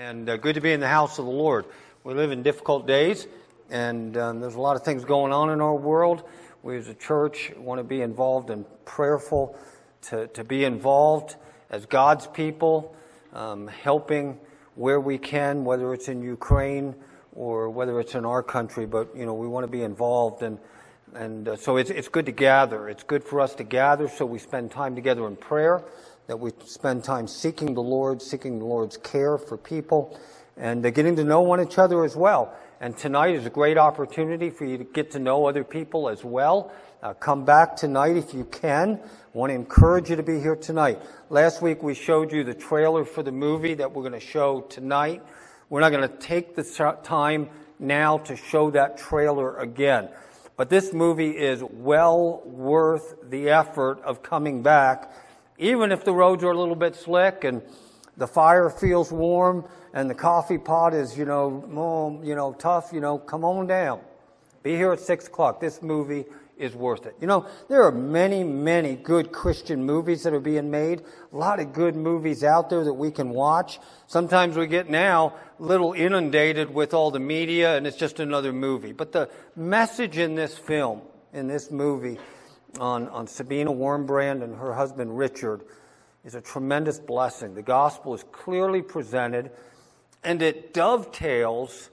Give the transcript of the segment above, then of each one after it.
and uh, good to be in the house of the Lord. We live in difficult days, and um, there's a lot of things going on in our world. We as a church want to be involved and prayerful to, to be involved as God's people, um, helping where we can, whether it's in Ukraine or whether it's in our country. But you know, we want to be involved, and and uh, so it's it's good to gather. It's good for us to gather, so we spend time together in prayer that we spend time seeking the Lord, seeking the Lord's care for people, and getting to know one another as well. And tonight is a great opportunity for you to get to know other people as well. Uh, come back tonight if you can. I want to encourage you to be here tonight. Last week we showed you the trailer for the movie that we're going to show tonight. We're not going to take the time now to show that trailer again. But this movie is well worth the effort of coming back even if the roads are a little bit slick and the fire feels warm and the coffee pot is, you know, you know, tough, you know, come on down. Be here at six o'clock. This movie is worth it. You know, there are many, many good Christian movies that are being made. A lot of good movies out there that we can watch. Sometimes we get now a little inundated with all the media and it's just another movie. But the message in this film, in this movie, on, on Sabina Wurmbrand and her husband Richard is a tremendous blessing. The gospel is clearly presented and it dovetails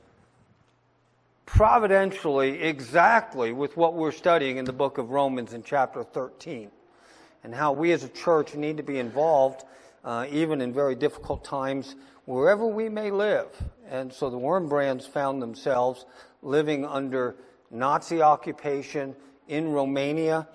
providentially exactly with what we're studying in the book of Romans in chapter 13 and how we as a church need to be involved uh, even in very difficult times wherever we may live. And so the Wurmbrands found themselves living under Nazi occupation in Romania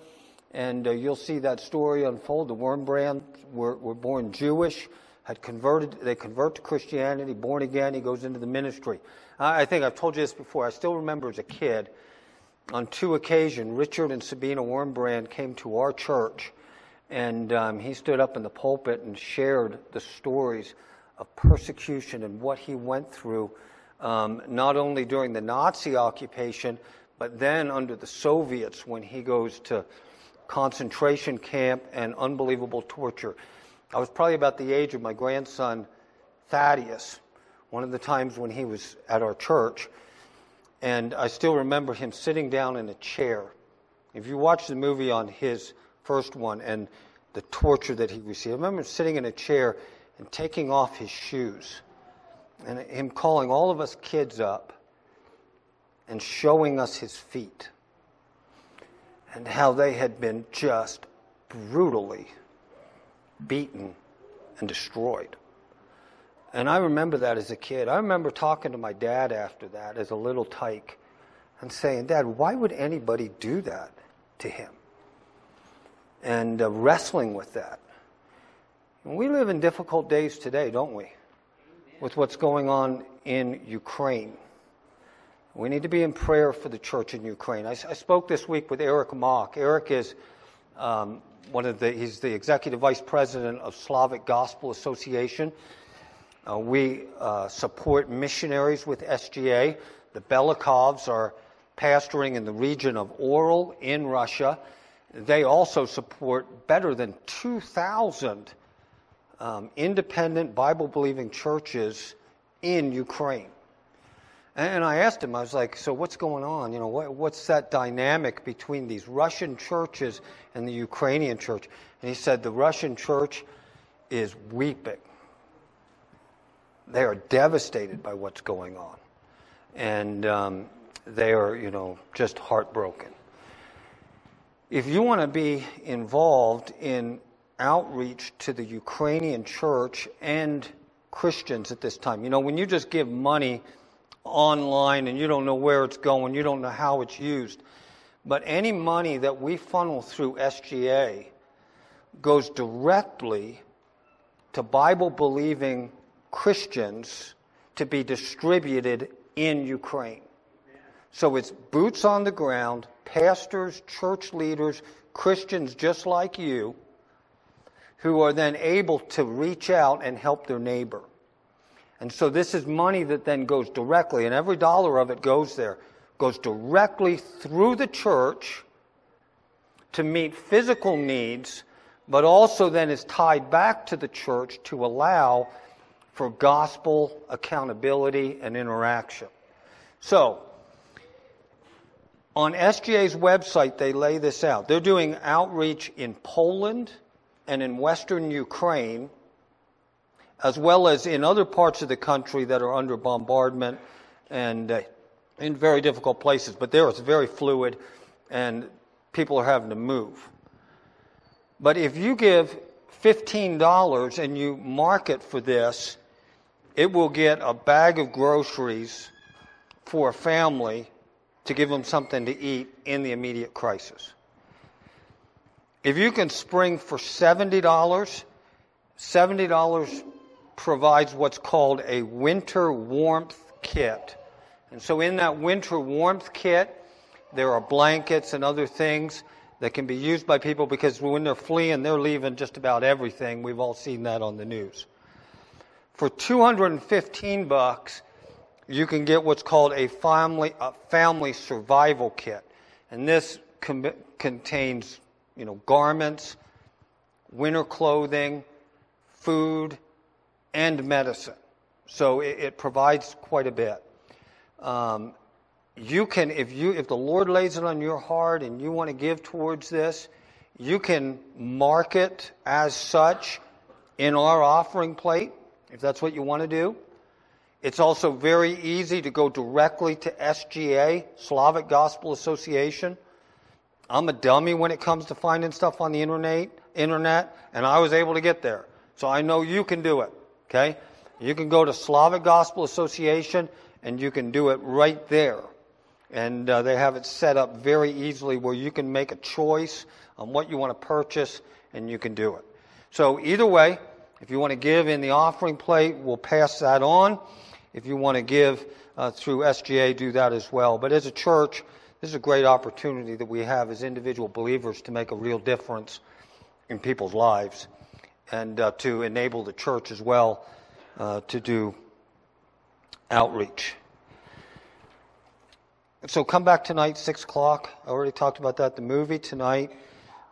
and uh, you'll see that story unfold. The Wurmbrand were, were born Jewish, had converted, they convert to Christianity, born again, he goes into the ministry. I, I think I've told you this before. I still remember as a kid, on two occasions, Richard and Sabina Wurmbrand came to our church, and um, he stood up in the pulpit and shared the stories of persecution and what he went through, um, not only during the Nazi occupation, but then under the Soviets when he goes to concentration camp, and unbelievable torture. I was probably about the age of my grandson, Thaddeus, one of the times when he was at our church. And I still remember him sitting down in a chair. If you watch the movie on his first one and the torture that he received, I remember sitting in a chair and taking off his shoes and him calling all of us kids up and showing us his feet and how they had been just brutally beaten and destroyed. And I remember that as a kid. I remember talking to my dad after that as a little tyke and saying, Dad, why would anybody do that to him? And uh, wrestling with that. And we live in difficult days today, don't we? With what's going on in Ukraine. We need to be in prayer for the church in Ukraine. I, I spoke this week with Eric Mock. Eric is um, one of the, he's the executive vice president of Slavic Gospel Association. Uh, we uh, support missionaries with SGA. The Belikovs are pastoring in the region of Orel in Russia. They also support better than 2,000 um, independent Bible believing churches in Ukraine. And I asked him, I was like, so what's going on? You know, what, what's that dynamic between these Russian churches and the Ukrainian church? And he said, the Russian church is weeping. They are devastated by what's going on. And um, they are, you know, just heartbroken. If you want to be involved in outreach to the Ukrainian church and Christians at this time, you know, when you just give money online and you don't know where it's going, you don't know how it's used. But any money that we funnel through SGA goes directly to Bible believing Christians to be distributed in Ukraine. So it's boots on the ground, pastors, church leaders, Christians just like you, who are then able to reach out and help their neighbor. And so this is money that then goes directly, and every dollar of it goes there, goes directly through the church to meet physical needs, but also then is tied back to the church to allow for gospel accountability and interaction. So, on SGA's website, they lay this out. They're doing outreach in Poland and in Western Ukraine, as well as in other parts of the country that are under bombardment and uh, in very difficult places. But there it's very fluid and people are having to move. But if you give $15 and you market for this, it will get a bag of groceries for a family to give them something to eat in the immediate crisis. If you can spring for $70, $70 provides what's called a winter warmth kit. And so in that winter warmth kit, there are blankets and other things that can be used by people because when they're fleeing, they're leaving just about everything. We've all seen that on the news. For 215 bucks, you can get what's called a family, a family survival kit. And this com- contains, you know, garments, winter clothing, food, and medicine. So it, it provides quite a bit. Um, you can, if you, if the Lord lays it on your heart and you want to give towards this, you can mark it as such in our offering plate, if that's what you want to do. It's also very easy to go directly to SGA, Slavic Gospel Association. I'm a dummy when it comes to finding stuff on the internet, internet, and I was able to get there. So I know you can do it. Okay? You can go to Slavic Gospel Association and you can do it right there. And uh, they have it set up very easily where you can make a choice on what you want to purchase and you can do it. So either way, if you want to give in the offering plate, we'll pass that on. If you want to give uh, through SGA, do that as well. But as a church, this is a great opportunity that we have as individual believers to make a real difference in people's lives and uh, to enable the church as well uh, to do outreach. So come back tonight, 6 o'clock. I already talked about that. The movie tonight.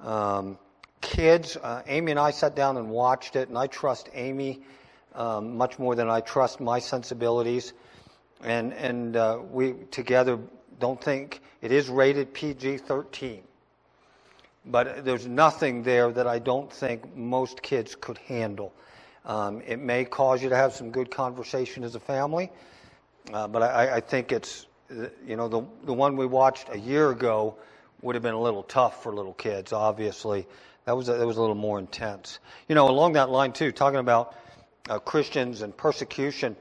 Um, kids, uh, Amy and I sat down and watched it, and I trust Amy um, much more than I trust my sensibilities. And, and uh, we together don't think it is rated PG 13. But there's nothing there that I don't think most kids could handle. Um, it may cause you to have some good conversation as a family, uh, but I, I think it's you know, the, the one we watched a year ago would have been a little tough for little kids, obviously. That was a, that was a little more intense. You know, along that line, too, talking about uh, Christians and persecution,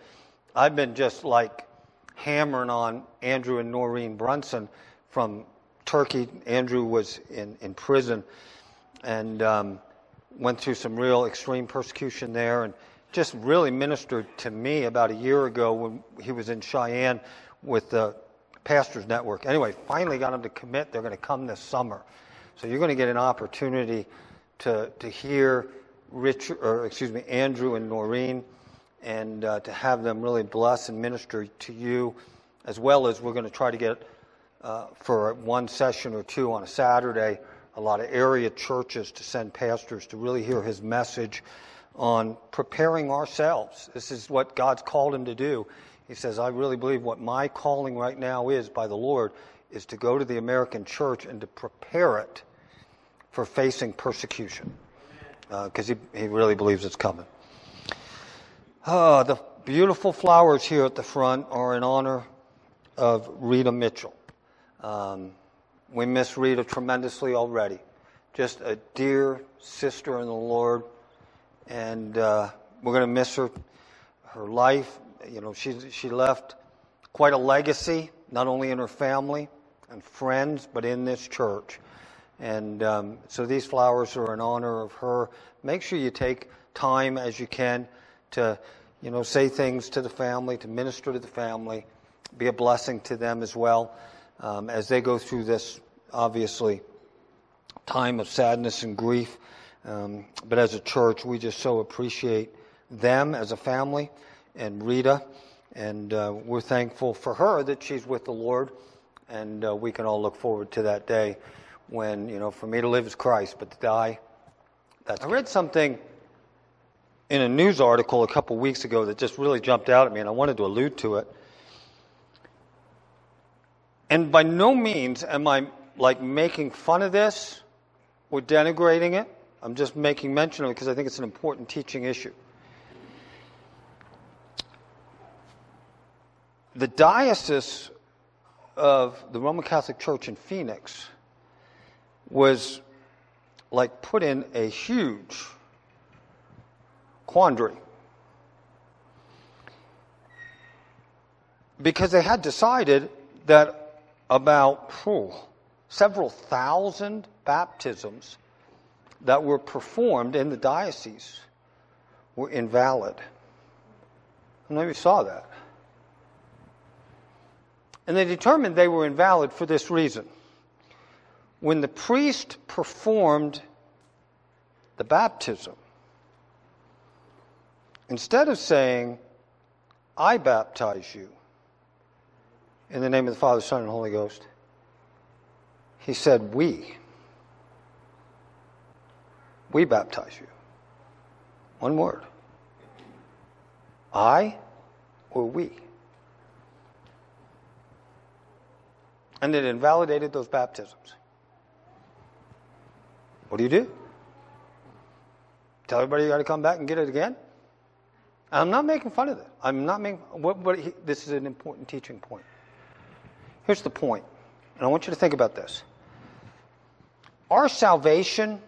I've been just like hammering on Andrew and Norine Brunson from Turkey. Andrew was in, in prison and um, went through some real extreme persecution there and just really ministered to me about a year ago when he was in Cheyenne with the Pastors Network. Anyway, finally got him to commit. They're going to come this summer. So you're going to get an opportunity to, to hear Richard, or excuse me, Andrew and Norine, and uh, to have them really bless and minister to you, as well as we're going to try to get uh, for one session or two on a Saturday, a lot of area churches to send pastors to really hear his message on preparing ourselves. This is what God's called him to do. He says, I really believe what my calling right now is by the Lord is to go to the American church and to prepare it for facing persecution. Because uh, he, he really believes it's coming. Uh, the beautiful flowers here at the front are in honor of Rita Mitchell. Um, we miss Rita tremendously already. Just a dear sister in the Lord. And uh, we're going to miss her, her life, you know, she, she left quite a legacy, not only in her family and friends, but in this church. And um, so these flowers are in honor of her. Make sure you take time as you can to, you know, say things to the family, to minister to the family, be a blessing to them as well um, as they go through this, obviously, time of sadness and grief. Um, but as a church, we just so appreciate them as a family and Rita. And uh, we're thankful for her that she's with the Lord. And uh, we can all look forward to that day when, you know, for me to live is Christ, but to die, that's. I read something in a news article a couple weeks ago that just really jumped out at me, and I wanted to allude to it. And by no means am I like making fun of this or denigrating it. I'm just making mention of it because I think it's an important teaching issue. The diocese of the Roman Catholic Church in Phoenix was like put in a huge quandary. Because they had decided that about whew, several thousand baptisms that were performed in the diocese were invalid. I you saw that. And they determined they were invalid for this reason. When the priest performed the baptism, instead of saying, I baptize you in the name of the Father, Son, and Holy Ghost, he said, We. We baptize you. One word. I or we. and it invalidated those baptisms. What do you do? Tell everybody you got to come back and get it again? I'm not making fun of it. I'm not making. What, what he, this is an important teaching point. Here's the point, and I want you to think about this. Our salvation,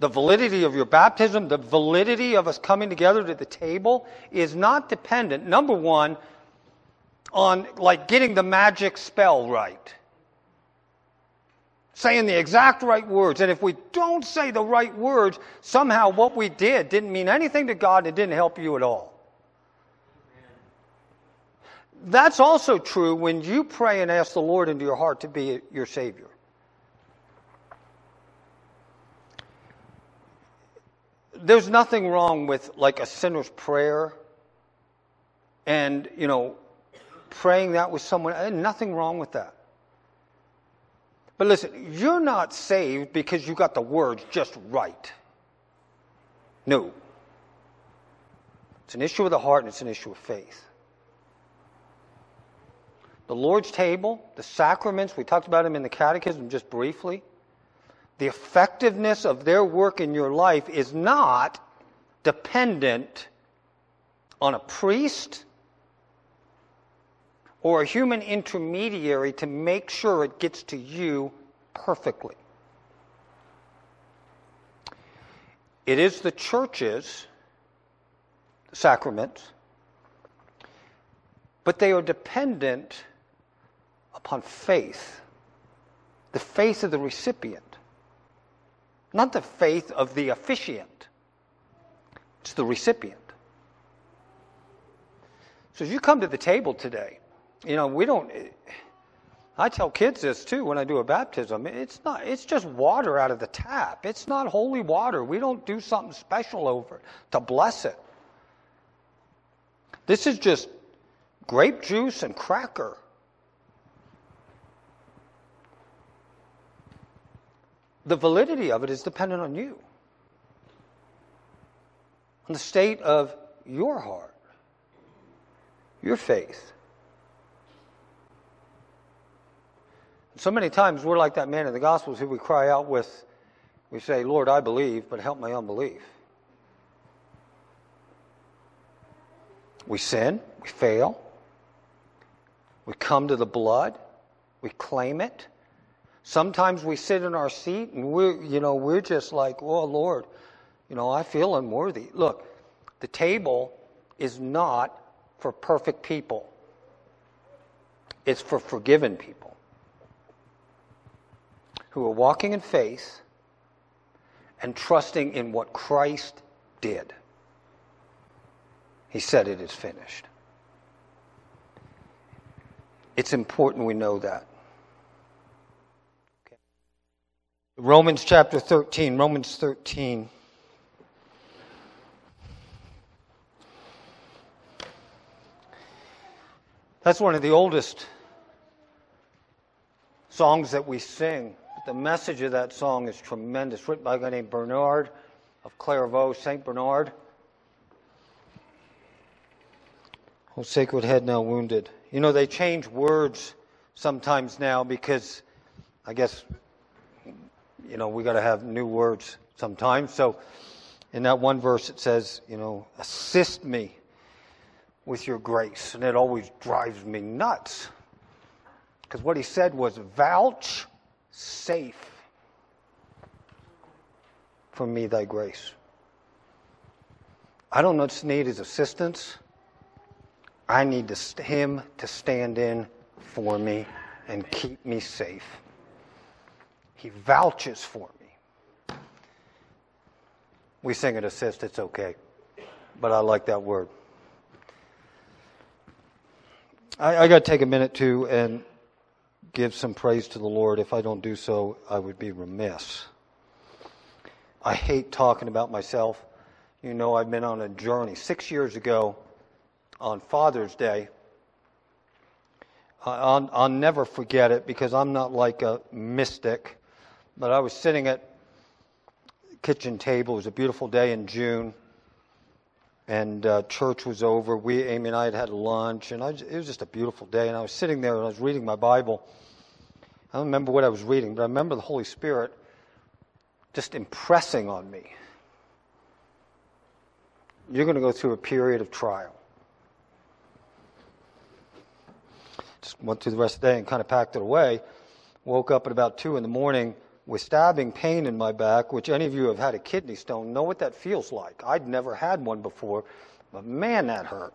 the validity of your baptism, the validity of us coming together to the table, is not dependent. Number one on like getting the magic spell right. Saying the exact right words. And if we don't say the right words, somehow what we did didn't mean anything to God and it didn't help you at all. That's also true when you pray and ask the Lord into your heart to be your Savior. There's nothing wrong with like a sinner's prayer and, you know, praying that with someone. Nothing wrong with that. But listen, you're not saved because you got the words just right. No. It's an issue of the heart and it's an issue of faith. The Lord's table, the sacraments, we talked about them in the catechism just briefly. The effectiveness of their work in your life is not dependent on a priest or a human intermediary to make sure it gets to you perfectly. It is the church's sacraments, but they are dependent upon faith, the faith of the recipient, not the faith of the officiant. It's the recipient. So as you come to the table today, you know, we don't. I tell kids this too when I do a baptism. It's not. It's just water out of the tap. It's not holy water. We don't do something special over it to bless it. This is just grape juice and cracker. The validity of it is dependent on you, on the state of your heart, your faith. So many times we're like that man in the Gospels who we cry out with, we say, Lord, I believe, but help my unbelief. We sin, we fail, we come to the blood, we claim it. Sometimes we sit in our seat and we're, you know, we're just like, oh Lord, you know, I feel unworthy. Look, the table is not for perfect people. It's for forgiven people who are walking in faith and trusting in what Christ did. He said, It is finished. It's important we know that. Okay. Romans chapter 13, Romans 13. That's one of the oldest songs that we sing the message of that song is tremendous, written by a guy named Bernard of Clairvaux, St. Bernard. Oh, Sacred Head now wounded. You know, they change words sometimes now because I guess, you know, we got to have new words sometimes. So in that one verse it says, you know, assist me with your grace. And it always drives me nuts. Because what he said was, vouch safe for me thy grace. I don't just need his assistance. I need him to stand in for me and keep me safe. He vouches for me. We sing it assist, it's okay. But I like that word. I, I got to take a minute to and give some praise to the Lord. If I don't do so, I would be remiss. I hate talking about myself. You know, I've been on a journey. Six years ago, on Father's Day, I'll, I'll never forget it because I'm not like a mystic, but I was sitting at kitchen table. It was a beautiful day in June, and uh, church was over. We, Amy and I, had had lunch, and was, it was just a beautiful day. And I was sitting there and I was reading my Bible. I don't remember what I was reading, but I remember the Holy Spirit just impressing on me. You're going to go through a period of trial. Just went through the rest of the day and kind of packed it away. Woke up at about two in the morning with stabbing pain in my back, which any of you have had a kidney stone know what that feels like. I'd never had one before, but man, that hurt.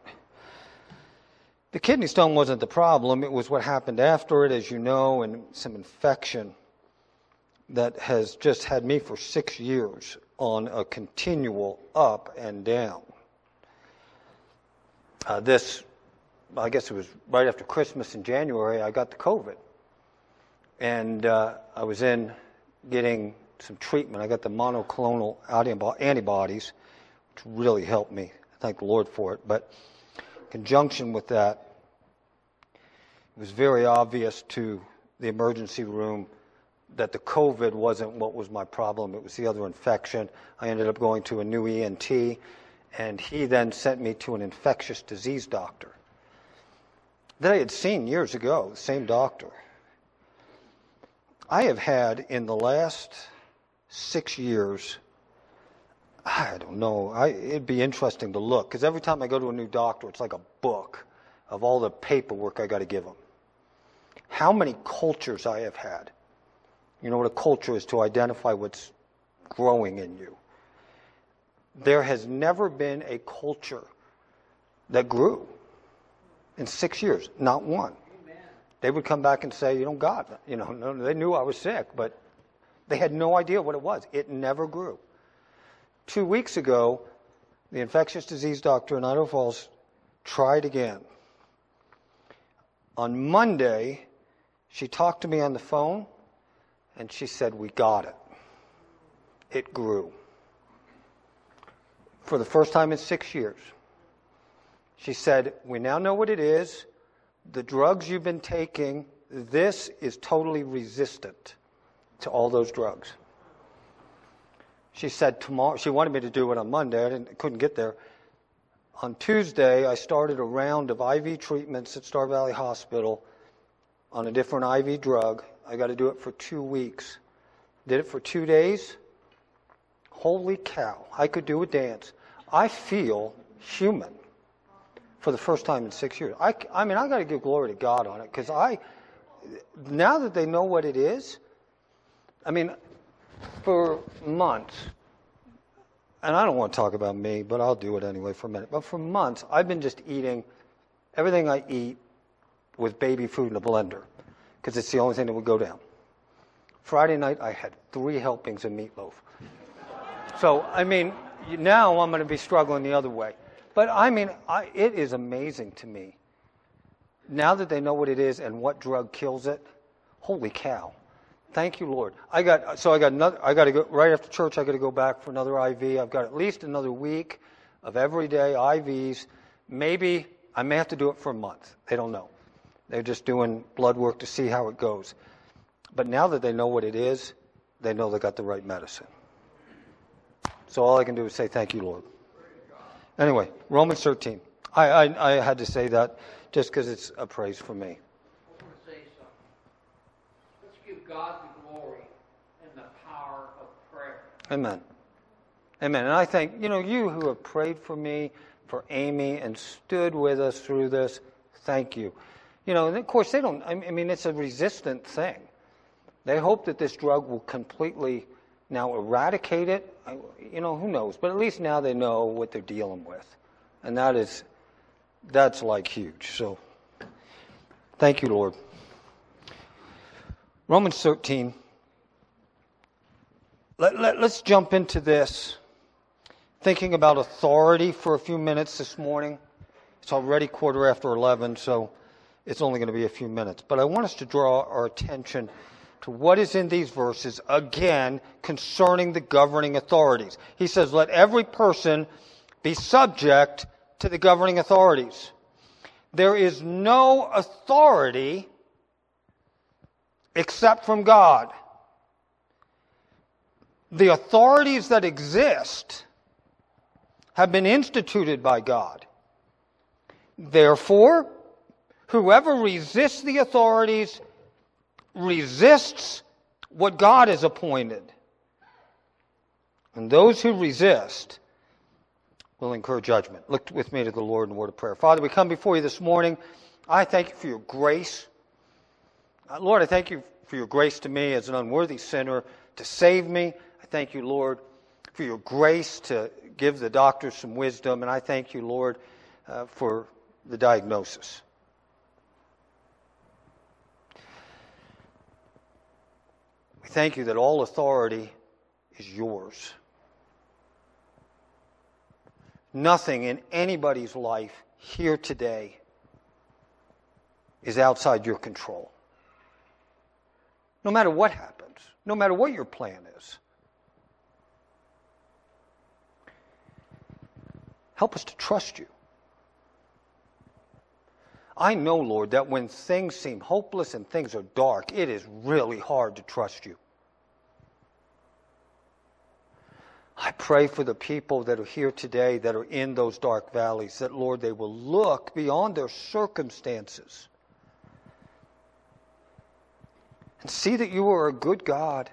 The kidney stone wasn't the problem, it was what happened after it, as you know, and some infection that has just had me for six years on a continual up and down. Uh, this, I guess it was right after Christmas in January, I got the COVID. And uh, I was in getting some treatment. I got the monoclonal antibodies, which really helped me. Thank the Lord for it. But in conjunction with that, it was very obvious to the emergency room that the COVID wasn't what was my problem. It was the other infection. I ended up going to a new ENT, and he then sent me to an infectious disease doctor that I had seen years ago, the same doctor. I have had in the last six years, I don't know, I, it'd be interesting to look, because every time I go to a new doctor, it's like a book of all the paperwork I got to give them. How many cultures I have had you know what a culture is to identify what's growing in you. There has never been a culture that grew in six years, not one. They would come back and say, you know, God, you know, no, they knew I was sick, but they had no idea what it was. It never grew. Two weeks ago, the infectious disease doctor in Idaho Falls tried again. On Monday, she talked to me on the phone and she said, We got it. It grew. For the first time in six years. She said, We now know what it is. The drugs you've been taking, this is totally resistant to all those drugs. She said tomorrow, she wanted me to do it on Monday. I didn't, couldn't get there. On Tuesday, I started a round of IV treatments at Star Valley Hospital on a different IV drug. I got to do it for two weeks. Did it for two days. Holy cow. I could do a dance. I feel human for the first time in six years. I, I mean, I got to give glory to God on it because I, now that they know what it is, I mean, for months, and I don't want to talk about me, but I'll do it anyway for a minute. But for months, I've been just eating everything I eat with baby food in a blender because it's the only thing that would go down. Friday night, I had three helpings of meatloaf. So, I mean, now I'm going to be struggling the other way. But I mean, I, it is amazing to me. Now that they know what it is and what drug kills it, holy cow. Thank you, Lord. I got so I got another. I got to go right after church. I got to go back for another IV. I've got at least another week of everyday IVs. Maybe I may have to do it for a month. They don't know. They're just doing blood work to see how it goes. But now that they know what it is, they know they got the right medicine. So all I can do is say thank you, Lord. Anyway, Romans 13. I, I, I had to say that just because it's a praise for me. I want to say something. Let's give God the glory and the power of prayer. Amen. Amen. And I thank, you know, you who have prayed for me, for Amy, and stood with us through this, thank you. You know, and of course, they don't, I mean, it's a resistant thing. They hope that this drug will completely now eradicate it. You know, who knows? But at least now they know what they're dealing with. And that is, that's like huge. So, thank you, Lord. Romans 13. Let, let, let's jump into this thinking about authority for a few minutes this morning. It's already quarter after 11, so it's only going to be a few minutes. But I want us to draw our attention to what is in these verses again concerning the governing authorities. He says, Let every person be subject to the governing authorities. There is no authority except from God. The authorities that exist have been instituted by God. Therefore, whoever resists the authorities resists what God has appointed. And those who resist will incur judgment. Look with me to the Lord in a word of prayer. Father, we come before you this morning. I thank you for your grace. Uh, Lord, I thank you for your grace to me as an unworthy sinner to save me. I thank you, Lord, for your grace to give the doctors some wisdom. And I thank you, Lord, uh, for the diagnosis. We thank you that all authority is yours. Nothing in anybody's life here today is outside your control. No matter what happens, no matter what your plan is. Help us to trust you. I know, Lord, that when things seem hopeless and things are dark, it is really hard to trust you. I pray for the people that are here today that are in those dark valleys, that, Lord, they will look beyond their circumstances and see that you are a good God.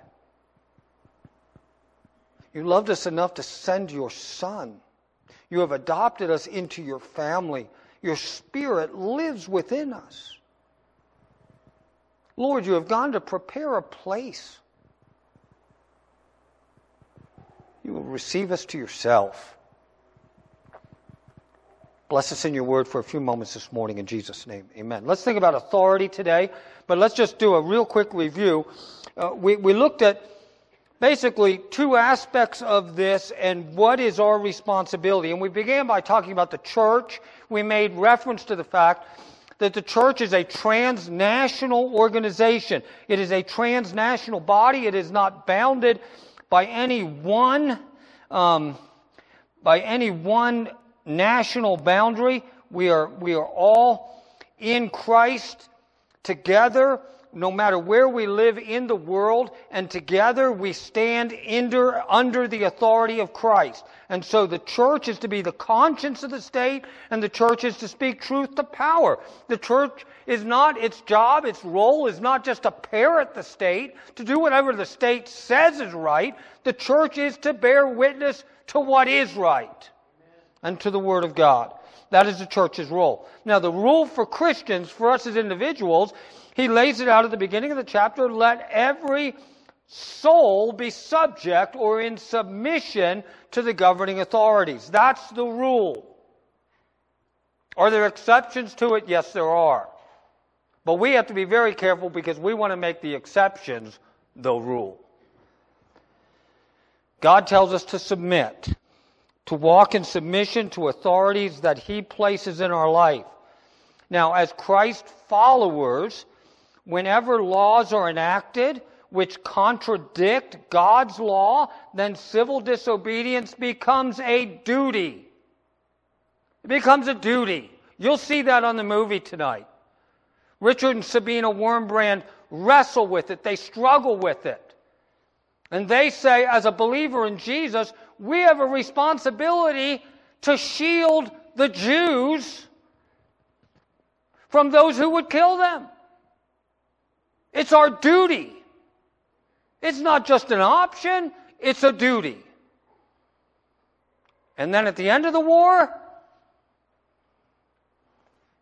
You loved us enough to send your Son. You have adopted us into your family. Your Spirit lives within us. Lord, you have gone to prepare a place. You will receive us to yourself. Bless us in your word for a few moments this morning in Jesus' name. Amen. Let's think about authority today, but let's just do a real quick review. Uh, we, we looked at basically two aspects of this and what is our responsibility. And we began by talking about the church. We made reference to the fact that the church is a transnational organization. It is a transnational body. It is not bounded by any one, um, by any one national boundary. We are, we are all in Christ together no matter where we live in the world, and together we stand under, under the authority of Christ. And so the church is to be the conscience of the state, and the church is to speak truth to power. The church is not, its job, its role is not just to parrot the state, to do whatever the state says is right. The church is to bear witness to what is right and to the Word of God. That is the church's role. Now, the rule for Christians, for us as individuals, he lays it out at the beginning of the chapter. Let every soul be subject or in submission to the governing authorities. That's the rule. Are there exceptions to it? Yes, there are. But we have to be very careful because we want to make the exceptions the rule. God tells us to submit, to walk in submission to authorities that He places in our life. Now, as Christ followers, whenever laws are enacted which contradict God's law, then civil disobedience becomes a duty. It becomes a duty. You'll see that on the movie tonight. Richard and Sabina Wurmbrand wrestle with it, they struggle with it. And they say, as a believer in Jesus, we have a responsibility to shield the Jews from those who would kill them. It's our duty. It's not just an option, it's a duty. And then at the end of the war,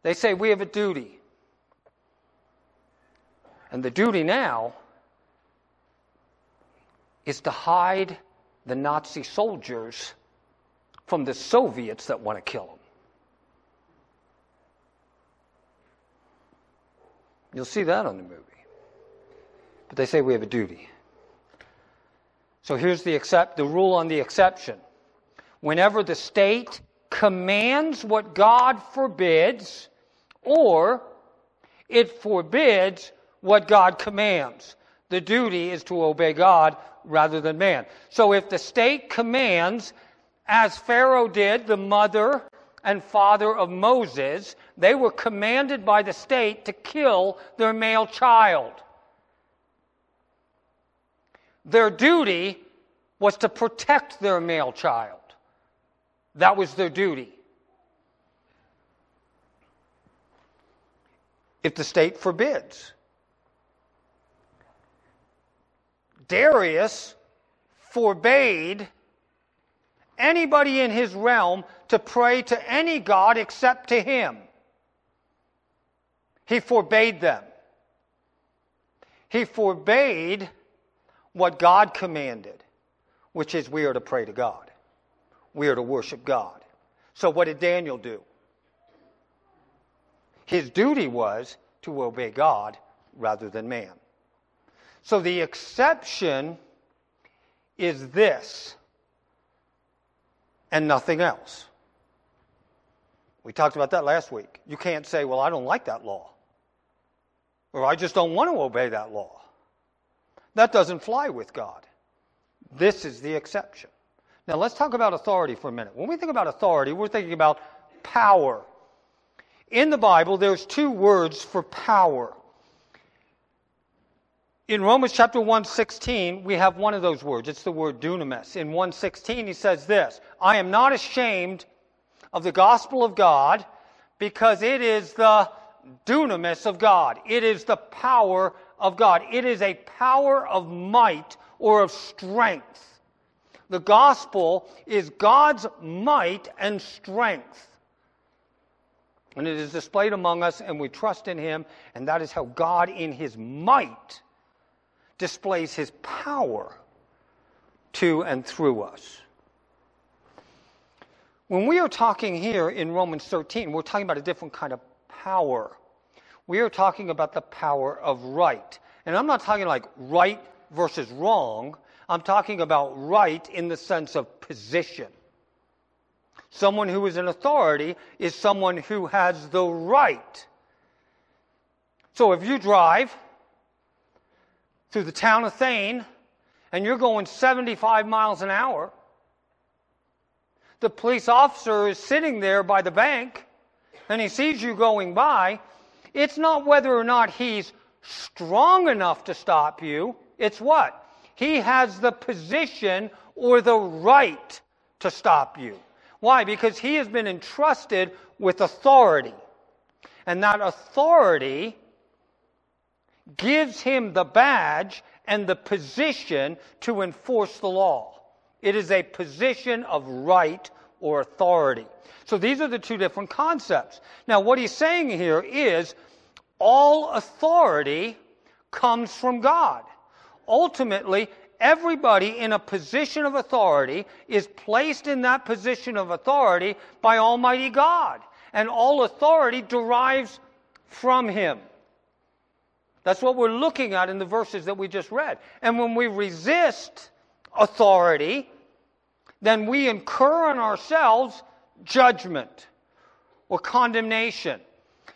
they say we have a duty. And the duty now is to hide the Nazi soldiers from the Soviets that want to kill them. You'll see that on the movie. But they say we have a duty. So here's the accept the rule on the exception. Whenever the state commands what God forbids, or it forbids what God commands. The duty is to obey God rather than man. So if the state commands, as Pharaoh did, the mother and father of Moses, they were commanded by the state to kill their male child. Their duty was to protect their male child. That was their duty. If the state forbids, Darius forbade anybody in his realm to pray to any god except to him. He forbade them. He forbade what God commanded, which is we are to pray to God. We are to worship God. So what did Daniel do? His duty was to obey God rather than man. So the exception is this and nothing else. We talked about that last week. You can't say, well, I don't like that law. Or I just don't want to obey that law. That doesn't fly with God. This is the exception. Now let's talk about authority for a minute. When we think about authority, we're thinking about power. In the Bible, there's two words for power. In Romans chapter 1:16, we have one of those words. It's the word dunamis. In 1:16, he says this, "I am not ashamed of the gospel of God, because it is the dunamis of God. It is the power of God. It is a power of might or of strength. The gospel is God's might and strength. And it is displayed among us, and we trust in Him, and that is how God, in His might, displays his power to and through us. When we are talking here in Romans 13, we're talking about a different kind of power. We are talking about the power of right. And I'm not talking like right versus wrong. I'm talking about right in the sense of position. Someone who is an authority is someone who has the right. So if you drive through the town of Thayne and you're going 75 miles an hour, the police officer is sitting there by the bank and he sees you going by. It's not whether or not he's strong enough to stop you, it's what? He has the position or the right to stop you. Why? Because he has been entrusted with authority. And that authority gives him the badge and the position to enforce the law. It is a position of right or authority. So these are the two different concepts. Now, what he's saying here is all authority comes from God. Ultimately, everybody in a position of authority is placed in that position of authority by Almighty God. And all authority derives from Him. That's what we're looking at in the verses that we just read. And when we resist authority, then we incur on ourselves judgment or condemnation.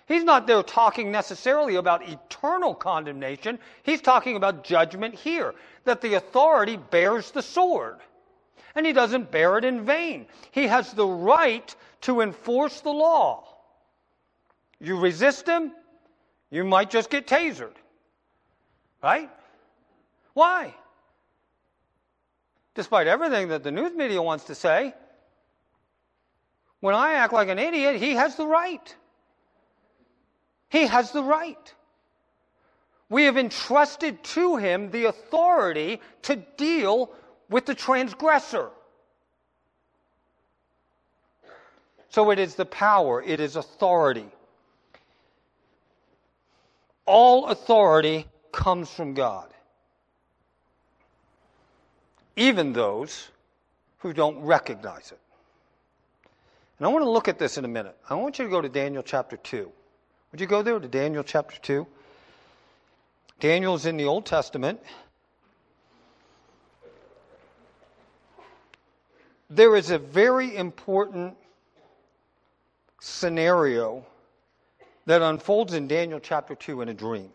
He's not there talking necessarily about eternal condemnation. He's talking about judgment here, that the authority bears the sword. And he doesn't bear it in vain. He has the right to enforce the law. You resist him, you might just get tasered. Right? Why? Despite everything that the news media wants to say. When I act like an idiot, he has the right. He has the right. We have entrusted to him the authority to deal with the transgressor. So it is the power, it is authority. All authority comes from God. Even those who don't recognize it. And I want to look at this in a minute. I want you to go to Daniel chapter 2. Would you go there to Daniel chapter 2? Daniel is in the Old Testament. There is a very important scenario that unfolds in Daniel chapter 2 in a dream.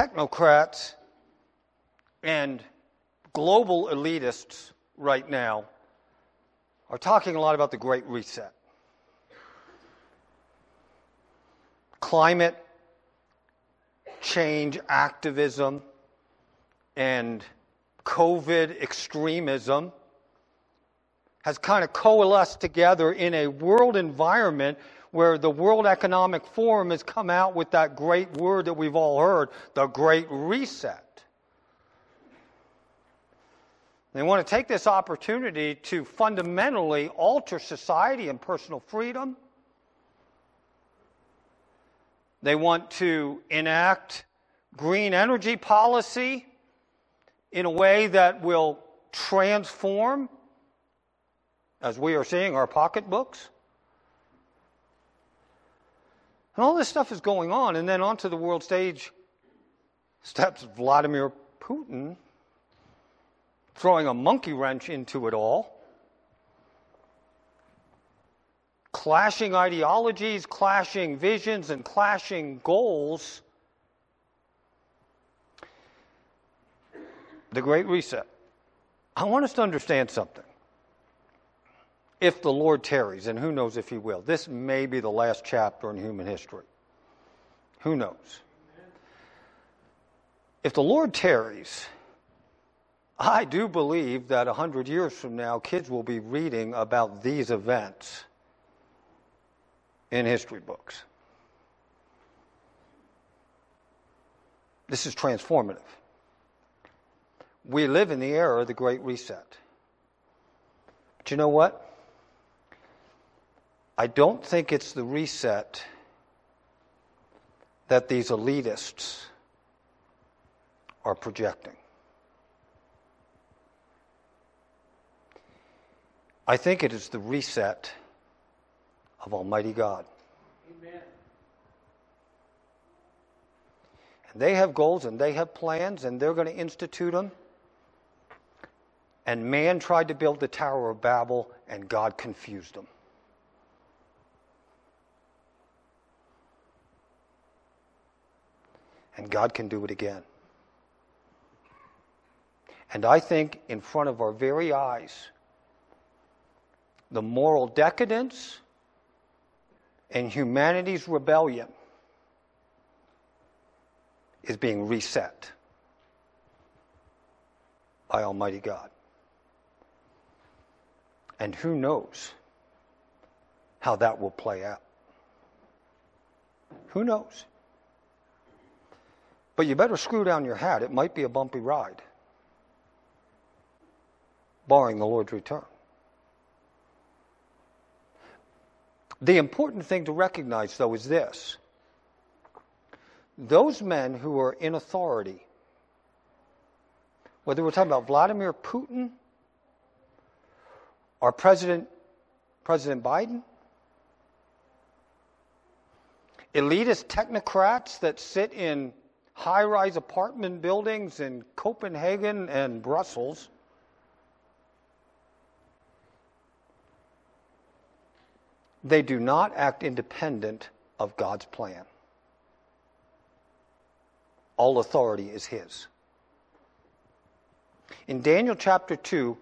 Technocrats and global elitists right now are talking a lot about the Great Reset. Climate change activism and COVID extremism has kind of coalesced together in a world environment where the World Economic Forum has come out with that great word that we've all heard, the Great Reset. They want to take this opportunity to fundamentally alter society and personal freedom. They want to enact green energy policy in a way that will transform, as we are seeing, our pocketbooks. And all this stuff is going on, and then onto the world stage steps Vladimir Putin throwing a monkey wrench into it all. Clashing ideologies, clashing visions, and clashing goals. The Great Reset. I want us to understand something. If the Lord tarries, and who knows if he will, this may be the last chapter in human history. Who knows? If the Lord tarries, I do believe that a hundred years from now, kids will be reading about these events in history books. This is transformative. We live in the era of the Great Reset. But you know what? I don't think it's the reset that these elitists are projecting. I think it is the reset of Almighty God. Amen. And they have goals and they have plans and they're going to institute them. And man tried to build the Tower of Babel and God confused them. And God can do it again. And I think in front of our very eyes, the moral decadence and humanity's rebellion is being reset by Almighty God. And who knows how that will play out? Who knows? But you better screw down your hat. It might be a bumpy ride, barring the Lord's return. The important thing to recognize, though, is this those men who are in authority, whether we're talking about Vladimir Putin or President, President Biden, elitist technocrats that sit in high rise apartment buildings in Copenhagen and Brussels They do not act independent of God's plan. All authority is His. In Daniel chapter 2,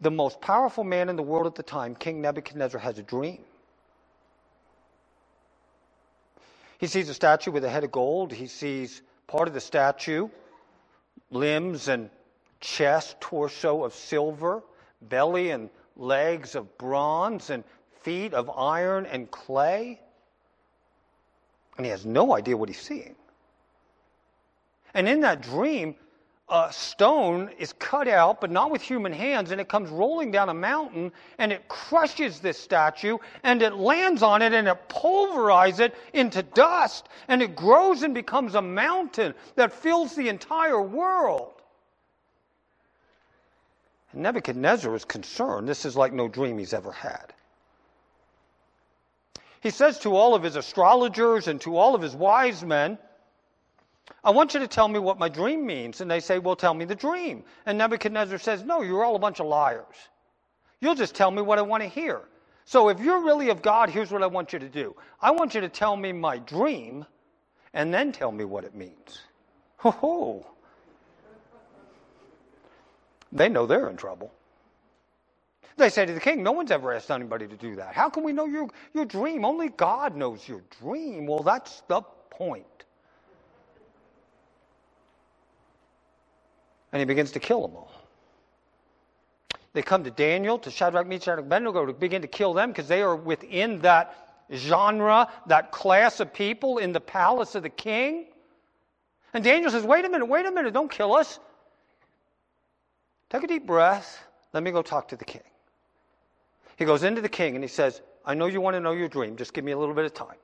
the most powerful man in the world at the time, King Nebuchadnezzar, has a dream. He sees a statue with a head of gold. He sees part of the statue, limbs and chest, torso of silver, belly and legs of bronze, and feet of iron and clay. And he has no idea what he's seeing. And in that dream, a stone is cut out, but not with human hands, and it comes rolling down a mountain, and it crushes this statue, and it lands on it, and it pulverizes it into dust, and it grows and becomes a mountain that fills the entire world. And Nebuchadnezzar is concerned. This is like no dream he's ever had. He says to all of his astrologers and to all of his wise men, I want you to tell me what my dream means. And they say, Well, tell me the dream. And Nebuchadnezzar says, No, you're all a bunch of liars. You'll just tell me what I want to hear. So if you're really of God, here's what I want you to do I want you to tell me my dream and then tell me what it means. Ho ho. They know they're in trouble. They say to the king, No one's ever asked anybody to do that. How can we know your, your dream? Only God knows your dream. Well, that's the point. And he begins to kill them all. They come to Daniel, to Shadrach, Meshach, and Abednego to begin to kill them because they are within that genre, that class of people in the palace of the king. And Daniel says, Wait a minute, wait a minute, don't kill us. Take a deep breath. Let me go talk to the king. He goes into the king and he says, I know you want to know your dream. Just give me a little bit of time.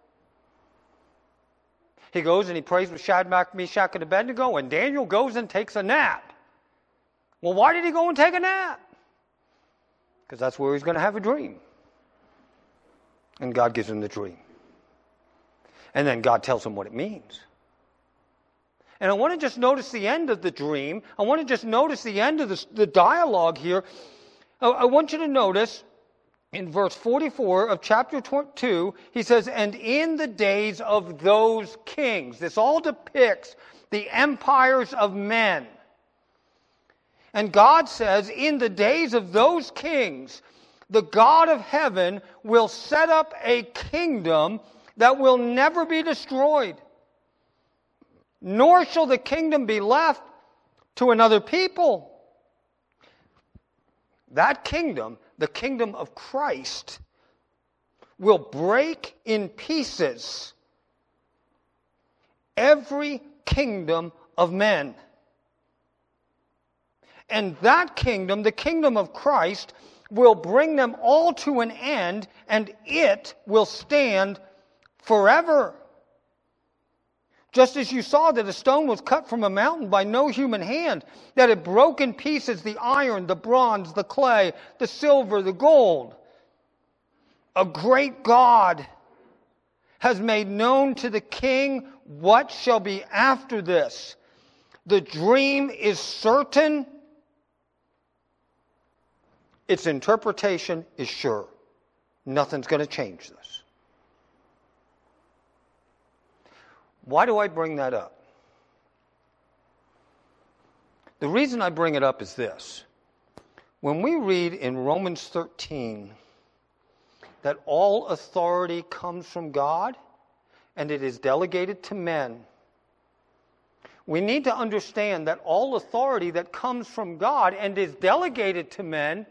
He goes and he prays with Shadrach, Meshach, and Abednego, and Daniel goes and takes a nap. Well, why did he go and take a nap? Because that's where he's going to have a dream. And God gives him the dream. And then God tells him what it means. And I want to just notice the end of the dream. I want to just notice the end of the, the dialogue here. I, I want you to notice in verse 44 of chapter 2, he says, And in the days of those kings, this all depicts the empires of men. And God says, in the days of those kings, the God of heaven will set up a kingdom that will never be destroyed. Nor shall the kingdom be left to another people. That kingdom, the kingdom of Christ, will break in pieces every kingdom of men. And that kingdom, the kingdom of Christ, will bring them all to an end, and it will stand forever. Just as you saw that a stone was cut from a mountain by no human hand, that it broke in pieces the iron, the bronze, the clay, the silver, the gold. A great God has made known to the king what shall be after this. The dream is certain its interpretation is sure. Nothing's going to change this. Why do I bring that up? The reason I bring it up is this. When we read in Romans 13 that all authority comes from God and it is delegated to men, we need to understand that all authority that comes from God and is delegated to men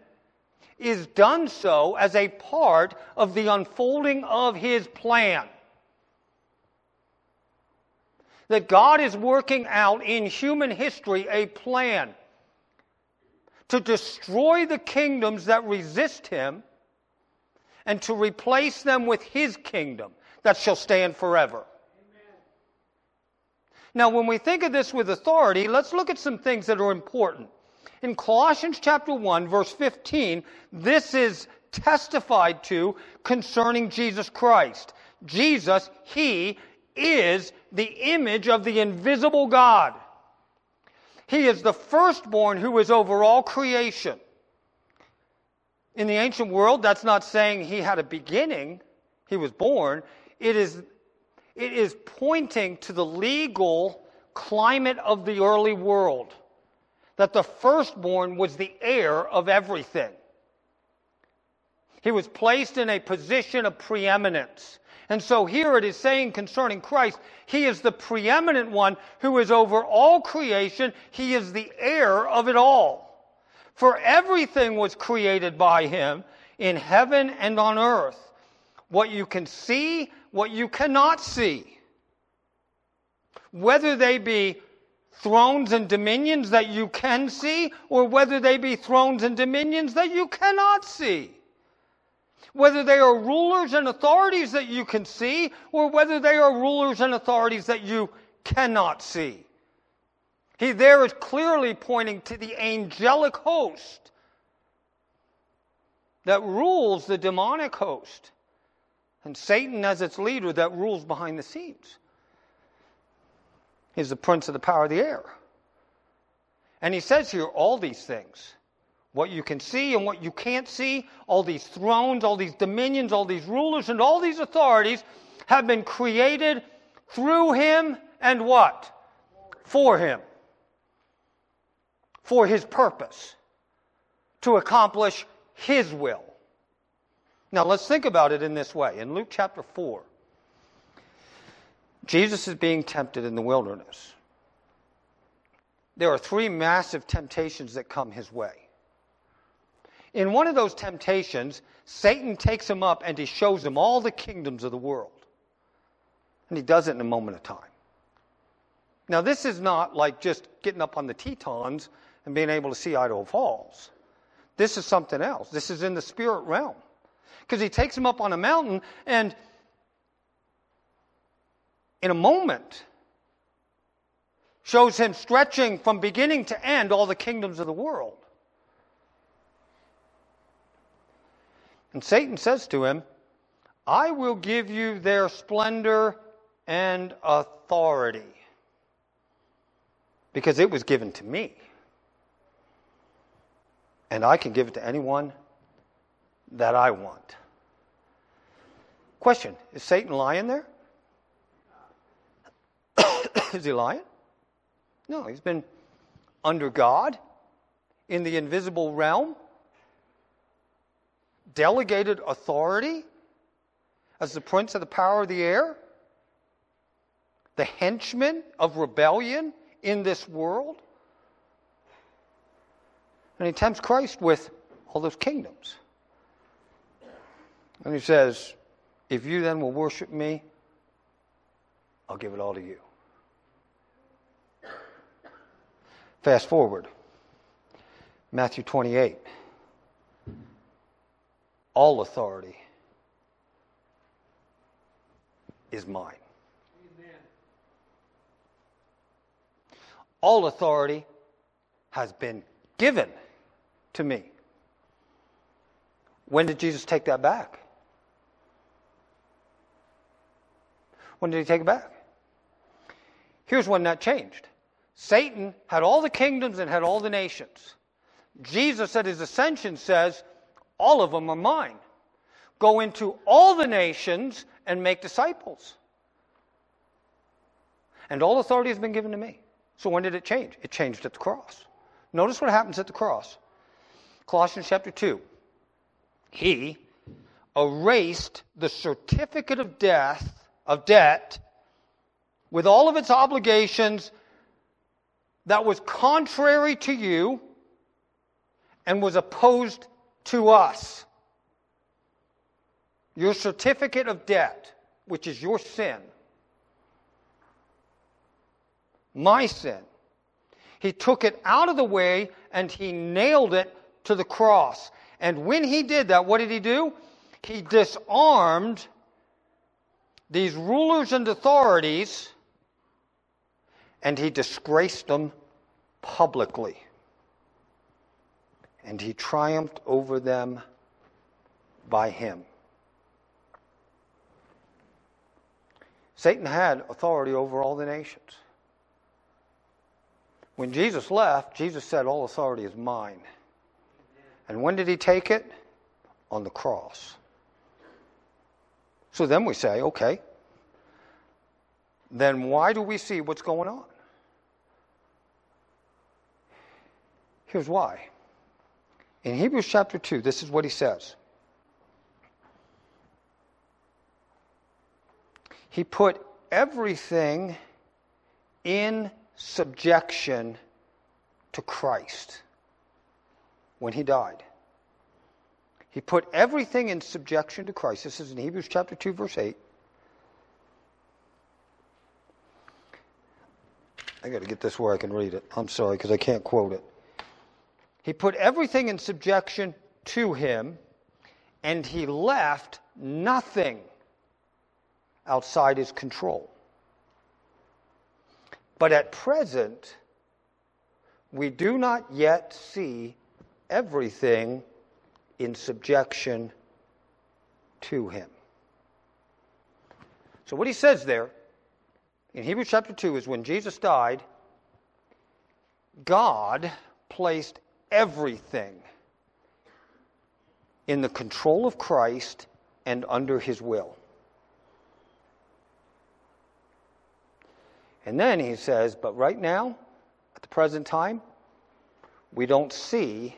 is done so as a part of the unfolding of his plan. That God is working out in human history a plan to destroy the kingdoms that resist him and to replace them with his kingdom that shall stand forever. Now, when we think of this with authority, let's look at some things that are important in Colossians chapter 1, verse 15, this is testified to concerning Jesus Christ. Jesus, He is the image of the invisible God. He is the firstborn who is over all creation. In the ancient world, that's not saying he had a beginning, he was born. It is, it is pointing to the legal climate of the early world that the firstborn was the heir of everything. He was placed in a position of preeminence. And so here it is saying concerning Christ, He is the preeminent one who is over all creation. He is the heir of it all. For everything was created by Him in heaven and on earth. What you can see, what you cannot see. Whether they be thrones and dominions that you can see, or whether they be thrones and dominions that you cannot see whether they are rulers and authorities that you can see, or whether they are rulers and authorities that you cannot see. He there is clearly pointing to the angelic host that rules the demonic host, and Satan as its leader that rules behind the scenes. He's the prince of the power of the air. And he says here all these things what you can see and what you can't see, all these thrones, all these dominions, all these rulers, and all these authorities have been created through him and what? For him. For his purpose. To accomplish his will. Now let's think about it in this way. In Luke chapter 4, Jesus is being tempted in the wilderness. There are three massive temptations that come his way. In one of those temptations, Satan takes him up and he shows him all the kingdoms of the world. And he does it in a moment of time. Now, this is not like just getting up on the Tetons and being able to see Idaho Falls. This is something else. This is in the spirit realm. Because he takes him up on a mountain and in a moment shows him stretching from beginning to end all the kingdoms of the world. And Satan says to him, I will give you their splendor and authority because it was given to me. And I can give it to anyone that I want. Question Is Satan lying there? Is he lying? No, he's been under God in the invisible realm delegated authority as the prince of the power of the air, the henchman of rebellion in this world. And he tempts Christ with all those kingdoms. And he says, If you then will worship me, I'll give it all to you. Fast forward. Matthew 28 all authority is mine. Amen. All authority has been given to me. When did Jesus take that back? When did he take it back? Here's when that changed. Satan had all the kingdoms and had all the nations. Jesus at his ascension says, all of them are mine. Go into all the nations and make disciples. And all authority has been given to me. So when did it change? It changed at the cross. Notice what happens at the cross. Colossians chapter 2. He erased the certificate of death, of debt, with all of its obligations that was contrary to you and was opposed to us. Your certificate of debt, which is your sin, my sin. He took it out of the way and he nailed it to the cross. And when he did that, what did he do? He disarmed these rulers and authorities and he disgraced them publicly and he triumphed over them by him. Satan had authority over all the nations. When Jesus left, Jesus said, All authority is mine. And when did he take it? On the cross. So then we say, okay, then why do we see what's going on? Here's why. In Hebrews chapter 2, this is what he says. He put everything in subjection to Christ when he died. He put everything in subjection to Christ. This is in Hebrews chapter 2, verse 8. I got to get this where I can read it. I'm sorry because I can't quote it. He put everything in subjection to him, and he left nothing outside his control. But at present, we do not yet see everything in subjection to him. So, what he says there in Hebrews chapter 2 is when Jesus died, God placed everything in the control of Christ and under his will. And then he says, but right now, at the present time, we don't see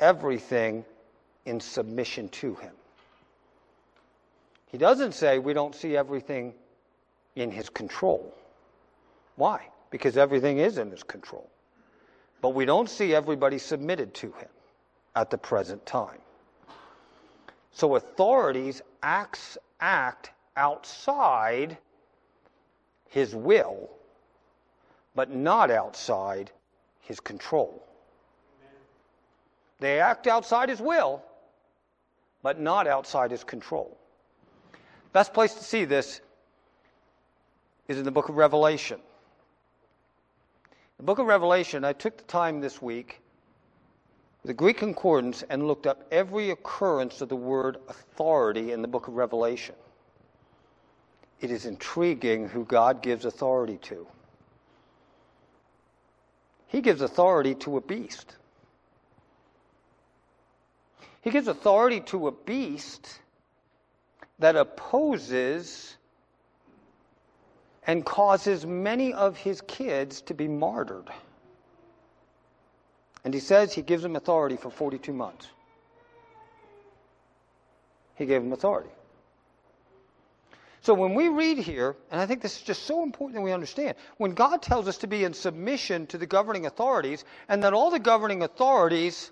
everything in submission to him. He doesn't say we don't see everything in his control. Why? Because everything is in his control. But we don't see everybody submitted to him at the present time. So authorities acts, act outside his will, but not outside his control. They act outside his will, but not outside his control. Best place to see this is in the book of Revelation. The book of Revelation, I took the time this week, the Greek concordance, and looked up every occurrence of the word authority in the book of Revelation. It is intriguing who God gives authority to. He gives authority to a beast. He gives authority to a beast that opposes and causes many of his kids to be martyred. And he says he gives them authority for 42 months. He gave them authority. So when we read here, and I think this is just so important that we understand, when God tells us to be in submission to the governing authorities, and that all the governing authorities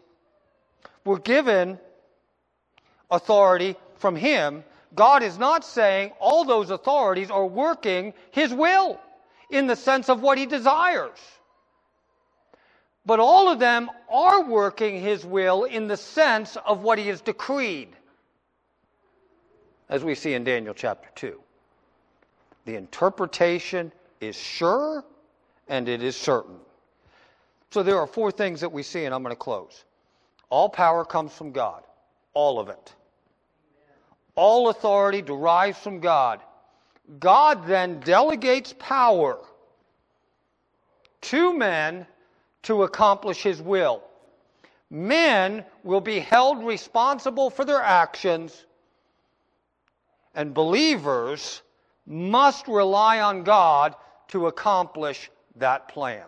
were given authority from Him, God is not saying all those authorities are working His will in the sense of what He desires. But all of them are working His will in the sense of what He has decreed, as we see in Daniel chapter 2. The interpretation is sure and it is certain. So there are four things that we see, and I'm going to close. All power comes from God, all of it. All authority derives from God. God then delegates power to men to accomplish his will. Men will be held responsible for their actions, and believers must rely on God to accomplish that plan.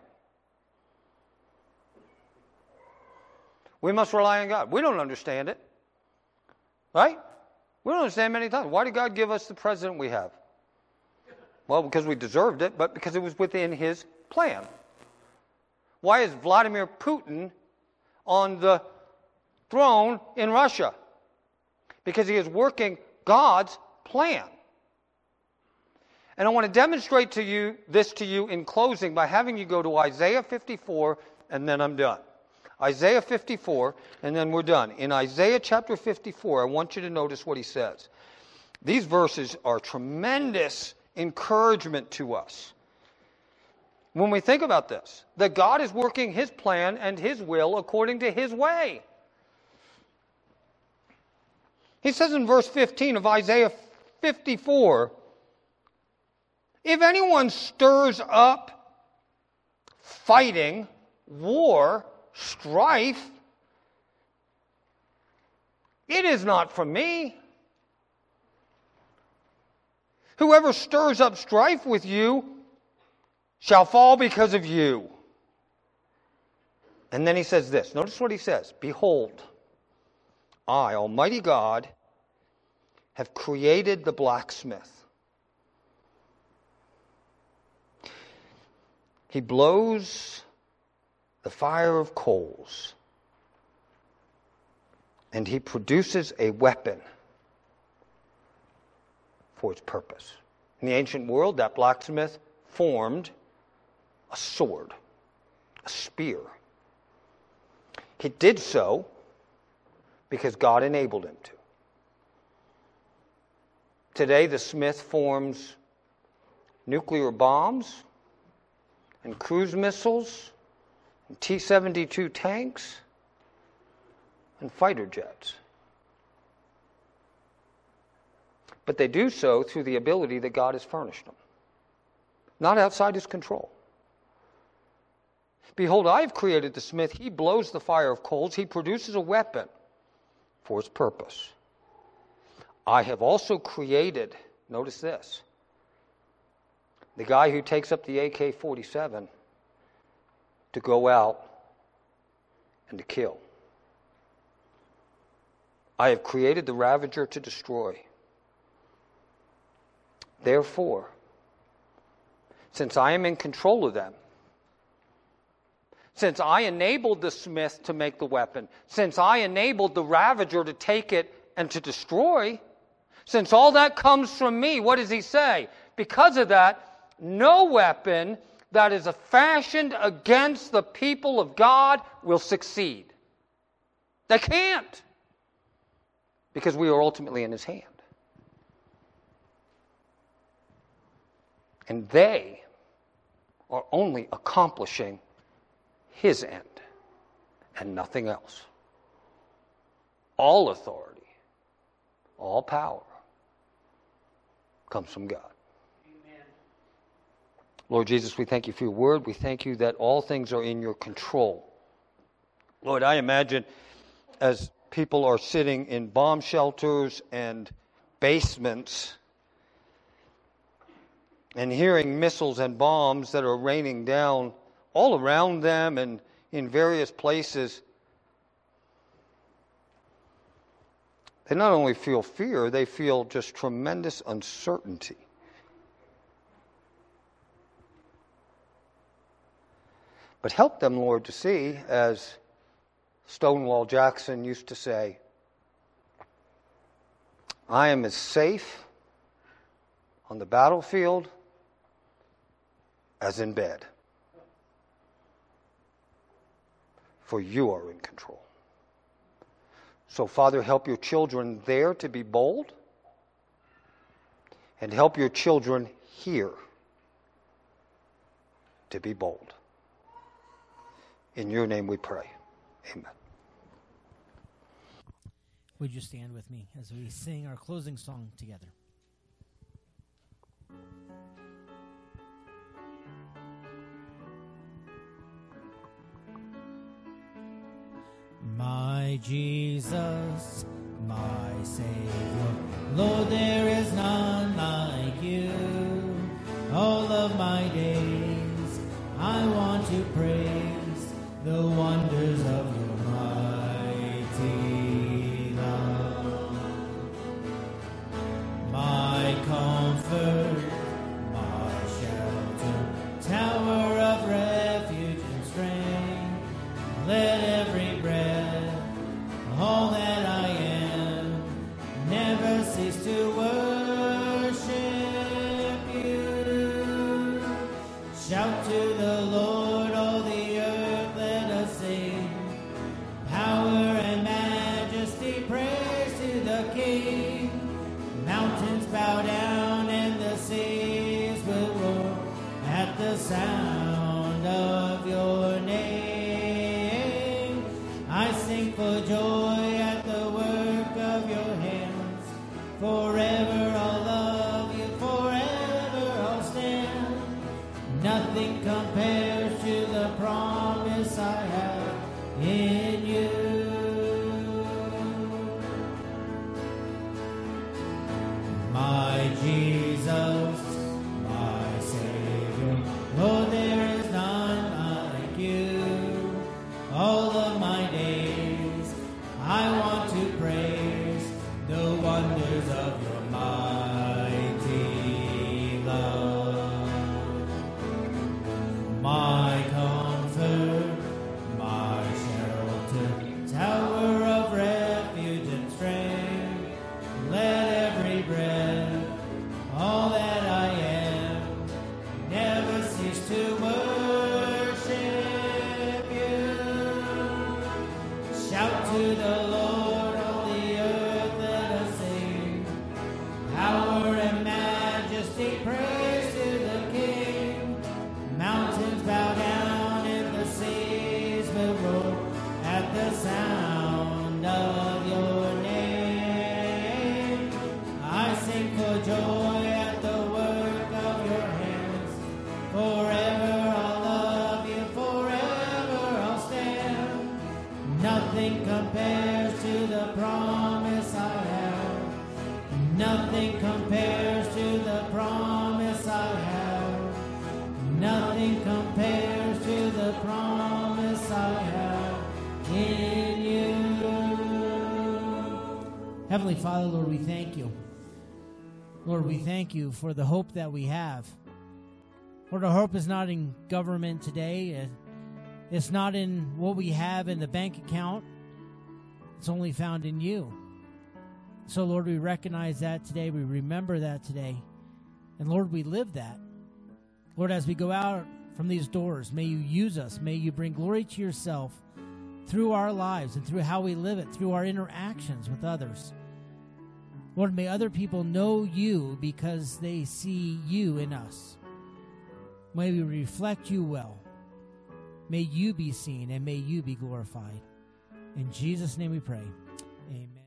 We must rely on God. We don't understand it. Right? We don't understand many times. Why did God give us the president we have? Well, because we deserved it, but because it was within his plan. Why is Vladimir Putin on the throne in Russia? Because he is working God's plan. And I want to demonstrate to you this to you in closing by having you go to Isaiah 54 and then I'm done. Isaiah 54, and then we're done. In Isaiah chapter 54, I want you to notice what he says. These verses are tremendous encouragement to us. When we think about this, that God is working his plan and his will according to his way. He says in verse 15 of Isaiah 54 if anyone stirs up fighting, war, strife. It is not from me. Whoever stirs up strife with you shall fall because of you. And then he says this. Notice what he says Behold, I, Almighty God, have created the blacksmith. He blows the fire of coals and he produces a weapon for its purpose. In the ancient world, that blacksmith formed a sword, a spear. He did so because God enabled him to. Today, the smith forms nuclear bombs and cruise missiles T 72 tanks and fighter jets. But they do so through the ability that God has furnished them, not outside his control. Behold, I have created the smith. He blows the fire of coals. He produces a weapon for its purpose. I have also created, notice this, the guy who takes up the AK 47 to go out and to kill. I have created the ravager to destroy. Therefore, since I am in control of them, since I enabled the smith to make the weapon, since I enabled the ravager to take it and to destroy, since all that comes from me, what does he say? Because of that, no weapon that is fashioned against the people of God will succeed. They can't. Because we are ultimately in his hand. And they are only accomplishing his end and nothing else. All authority, all power comes from God. Lord Jesus, we thank you for your word. We thank you that all things are in your control. Lord, I imagine as people are sitting in bomb shelters and basements and hearing missiles and bombs that are raining down all around them and in various places, they not only feel fear, they feel just tremendous uncertainty. But help them, Lord, to see, as Stonewall Jackson used to say, I am as safe on the battlefield as in bed. For you are in control. So, Father, help your children there to be bold, and help your children here to be bold. In your name we pray. Amen. Would you stand with me as we sing our closing song together? My Jesus, my Savior, Lord, there is none like you. All of my days, I want to praise Father, Lord, we thank you. Lord, we thank you for the hope that we have. Lord, our hope is not in government today. It's not in what we have in the bank account. It's only found in you. So, Lord, we recognize that today. We remember that today. And, Lord, we live that. Lord, as we go out from these doors, may you use us. May you bring glory to yourself through our lives and through how we live it, through our interactions with others. Lord, may other people know you because they see you in us. May we reflect you well. May you be seen and may you be glorified. In Jesus' name we pray. Amen.